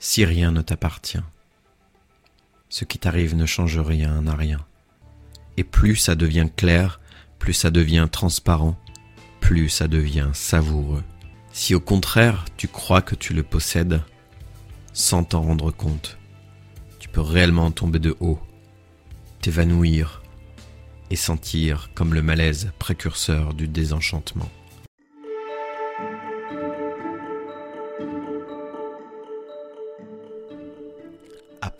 si rien ne t'appartient. Ce qui t'arrive ne change rien à rien. Et plus ça devient clair, plus ça devient transparent, plus ça devient savoureux. Si au contraire tu crois que tu le possèdes, sans t'en rendre compte, tu peux réellement tomber de haut, t'évanouir et sentir comme le malaise précurseur du désenchantement.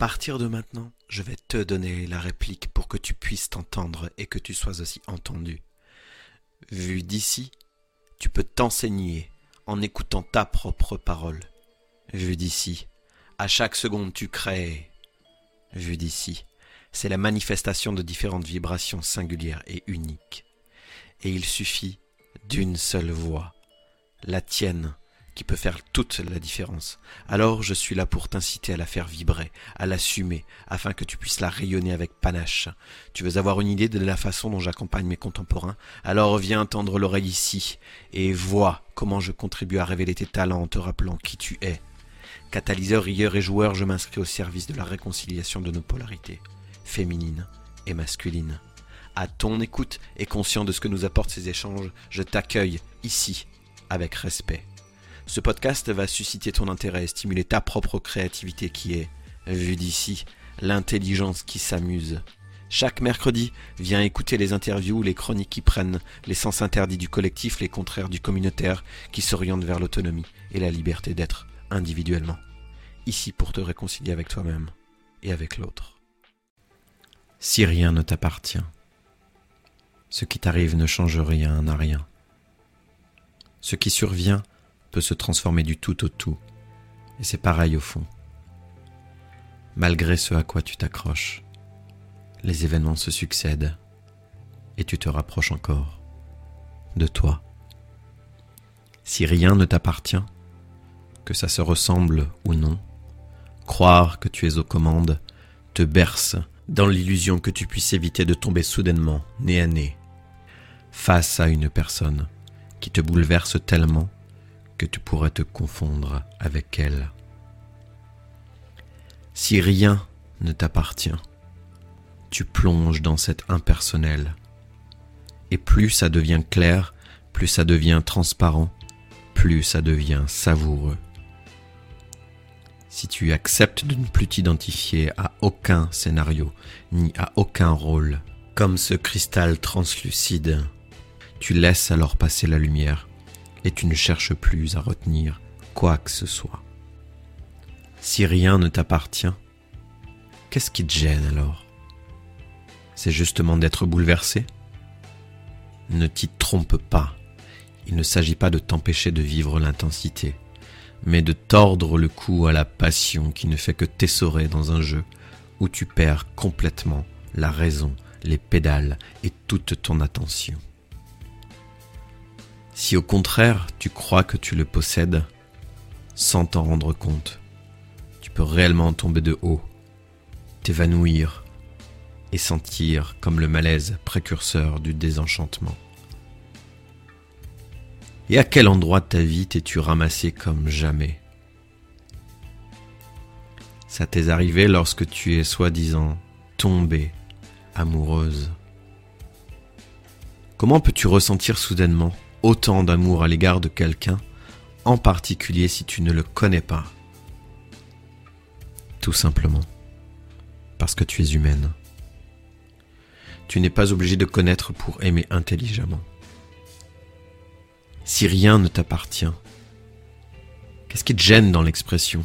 Partir de maintenant, je vais te donner la réplique pour que tu puisses t'entendre et que tu sois aussi entendu. Vu d'ici, tu peux t'enseigner en écoutant ta propre parole. Vu d'ici, à chaque seconde tu crées. Vu d'ici, c'est la manifestation de différentes vibrations singulières et uniques. Et il suffit d'une seule voix, la tienne, qui peut faire toute la différence. Alors je suis là pour t'inciter à la faire vibrer, à l'assumer, afin que tu puisses la rayonner avec panache. Tu veux avoir une idée de la façon dont j'accompagne mes contemporains? Alors viens tendre l'oreille ici et vois comment je contribue à révéler tes talents en te rappelant qui tu es. Catalyseur, rieur et joueur, je m'inscris au service de la réconciliation de nos polarités, féminines et masculines. À ton écoute et conscient de ce que nous apportent ces échanges, je t'accueille ici avec respect. Ce podcast va susciter ton intérêt et stimuler ta propre créativité qui est, vue d'ici, l'intelligence qui s'amuse. Chaque mercredi, viens écouter les interviews, les chroniques qui prennent les sens interdits du collectif, les contraires du communautaire, qui s'orientent vers l'autonomie et la liberté d'être individuellement. Ici pour te réconcilier avec toi-même et avec l'autre. Si rien ne t'appartient, ce qui t'arrive ne change rien à rien. Ce qui survient peut se transformer du tout au tout. Et c'est pareil au fond. Malgré ce à quoi tu t'accroches, les événements se succèdent et tu te rapproches encore de toi. Si rien ne t'appartient, que ça se ressemble ou non, croire que tu es aux commandes te berce dans l'illusion que tu puisses éviter de tomber soudainement, nez à nez, face à une personne qui te bouleverse tellement que tu pourrais te confondre avec elle. Si rien ne t'appartient, tu plonges dans cet impersonnel. Et plus ça devient clair, plus ça devient transparent, plus ça devient savoureux. Si tu acceptes de ne plus t'identifier à aucun scénario, ni à aucun rôle, comme ce cristal translucide, tu laisses alors passer la lumière et tu ne cherches plus à retenir quoi que ce soit. Si rien ne t'appartient, qu'est-ce qui te gêne alors? C'est justement d'être bouleversé? Ne t'y trompe pas, il ne s'agit pas de t'empêcher de vivre l'intensité, mais de tordre le cou à la passion qui ne fait que t'essorer dans un jeu où tu perds complètement la raison, les pédales et toute ton attention. Si au contraire tu crois que tu le possèdes, sans t'en rendre compte, tu peux réellement tomber de haut, t'évanouir et sentir comme le malaise précurseur du désenchantement. Et à quel endroit de ta vie t'es-tu ramassé comme jamais? Ça t'est arrivé lorsque tu es soi-disant tombée amoureuse. Comment peux-tu ressentir soudainement autant d'amour à l'égard de quelqu'un, en particulier si tu ne le connais pas. Tout simplement parce que tu es humaine. Tu n'es pas obligé de connaître pour aimer intelligemment. Si rien ne t'appartient, qu'est-ce qui te gêne dans l'expression?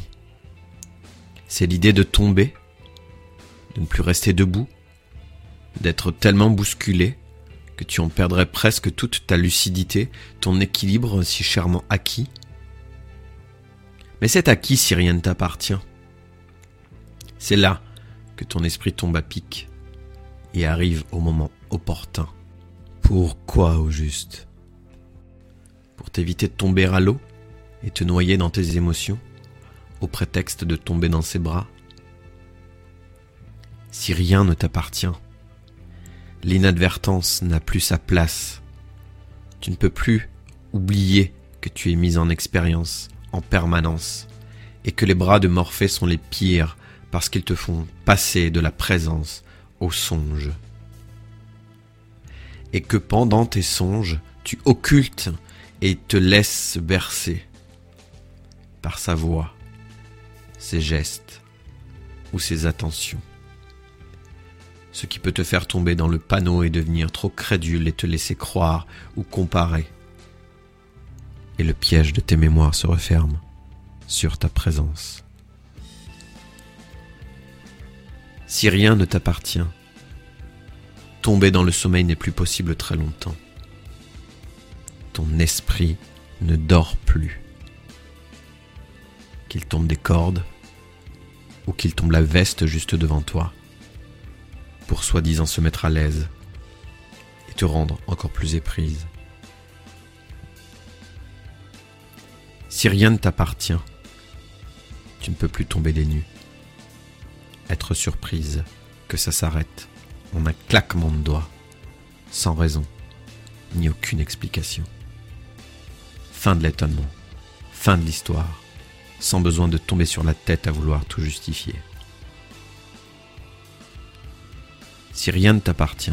C'est l'idée de tomber, de ne plus rester debout, d'être tellement bousculé que tu en perdrais presque toute ta lucidité, ton équilibre si chèrement acquis. Mais c'est acquis si rien ne t'appartient. C'est là que ton esprit tombe à pic et arrive au moment opportun. Pourquoi au juste? Pour t'éviter de tomber à l'eau et te noyer dans tes émotions, au prétexte de tomber dans ses bras Si rien ne t'appartient, l'inadvertance n'a plus sa place. Tu ne peux plus oublier que tu es mise en expérience en permanence et que les bras de Morphée sont les pires parce qu'ils te font passer de la présence au songe. Et que pendant tes songes, tu occultes et te laisses bercer par sa voix, ses gestes ou ses attentions. Ce qui peut te faire tomber dans le panneau et devenir trop crédule et te laisser croire ou comparer. Et le piège de tes mémoires se referme sur ta présence. Si rien ne t'appartient, tomber dans le sommeil n'est plus possible très longtemps. Ton esprit ne dort plus. Qu'il tombe des cordes ou qu'il tombe la veste juste devant toi, pour soi-disant se mettre à l'aise et te rendre encore plus éprise. Si rien ne t'appartient, tu ne peux plus tomber des nues être surprise que ça s'arrête en un claquement de doigts, sans raison, ni aucune explication. Fin de l'étonnement, fin de l'histoire, sans besoin de tomber sur la tête à vouloir tout justifier. Si rien ne t'appartient,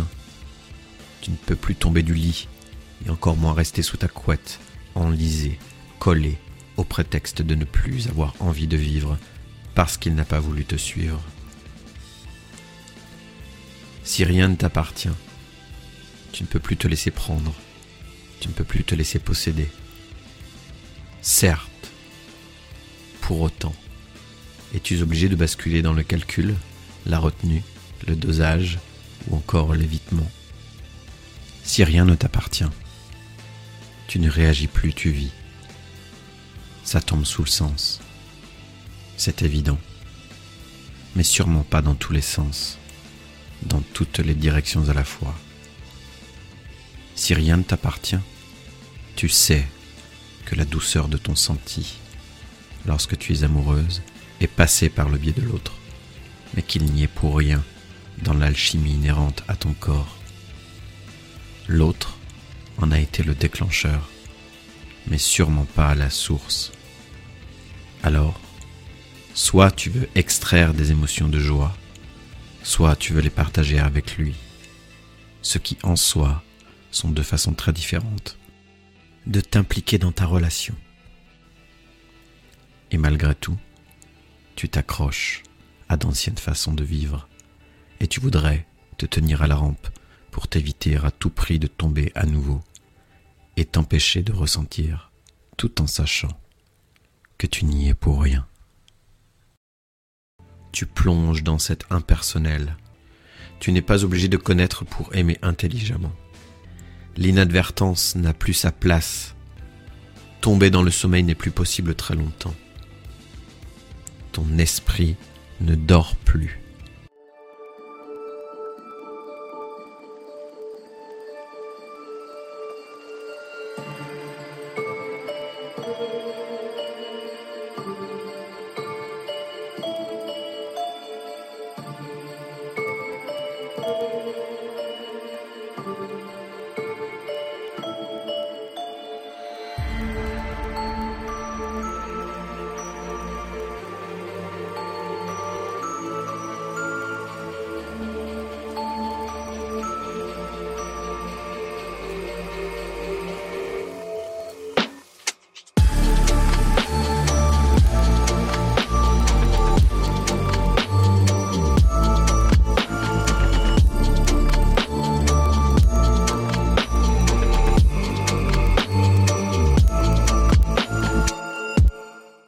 tu ne peux plus tomber du lit, et encore moins rester sous ta couette, enlisé, collé, au prétexte de ne plus avoir envie de vivre parce qu'il n'a pas voulu te suivre si rien ne t'appartient. Tu ne peux plus te laisser prendre, tu ne peux plus te laisser posséder. Certes, pour autant, es-tu obligé de basculer dans le calcul, la retenue, le dosage ou encore l'évitement Si rien ne t'appartient, tu ne réagis plus, tu vis. Ça tombe sous le sens. C'est évident. Mais sûrement pas dans tous les sens dans toutes les directions à la fois. Si rien ne t'appartient, tu sais que la douceur de ton senti, lorsque tu es amoureuse, est passée par le biais de l'autre, mais qu'il n'y est pour rien dans l'alchimie inhérente à ton corps. L'autre en a été le déclencheur, mais sûrement pas la source. Alors, soit tu veux extraire des émotions de joie, soit tu veux les partager avec lui, ce qui en soi sont deux façons très différentes de t'impliquer dans ta relation. Et malgré tout, tu t'accroches à d'anciennes façons de vivre et tu voudrais te tenir à la rampe pour t'éviter à tout prix de tomber à nouveau et t'empêcher de ressentir tout en sachant que tu n'y es pour rien tu plonges dans cet impersonnel. Tu n'es pas obligé de connaître pour aimer intelligemment. L'inadvertance n'a plus sa place. Tomber dans le sommeil n'est plus possible très longtemps. Ton esprit ne dort plus.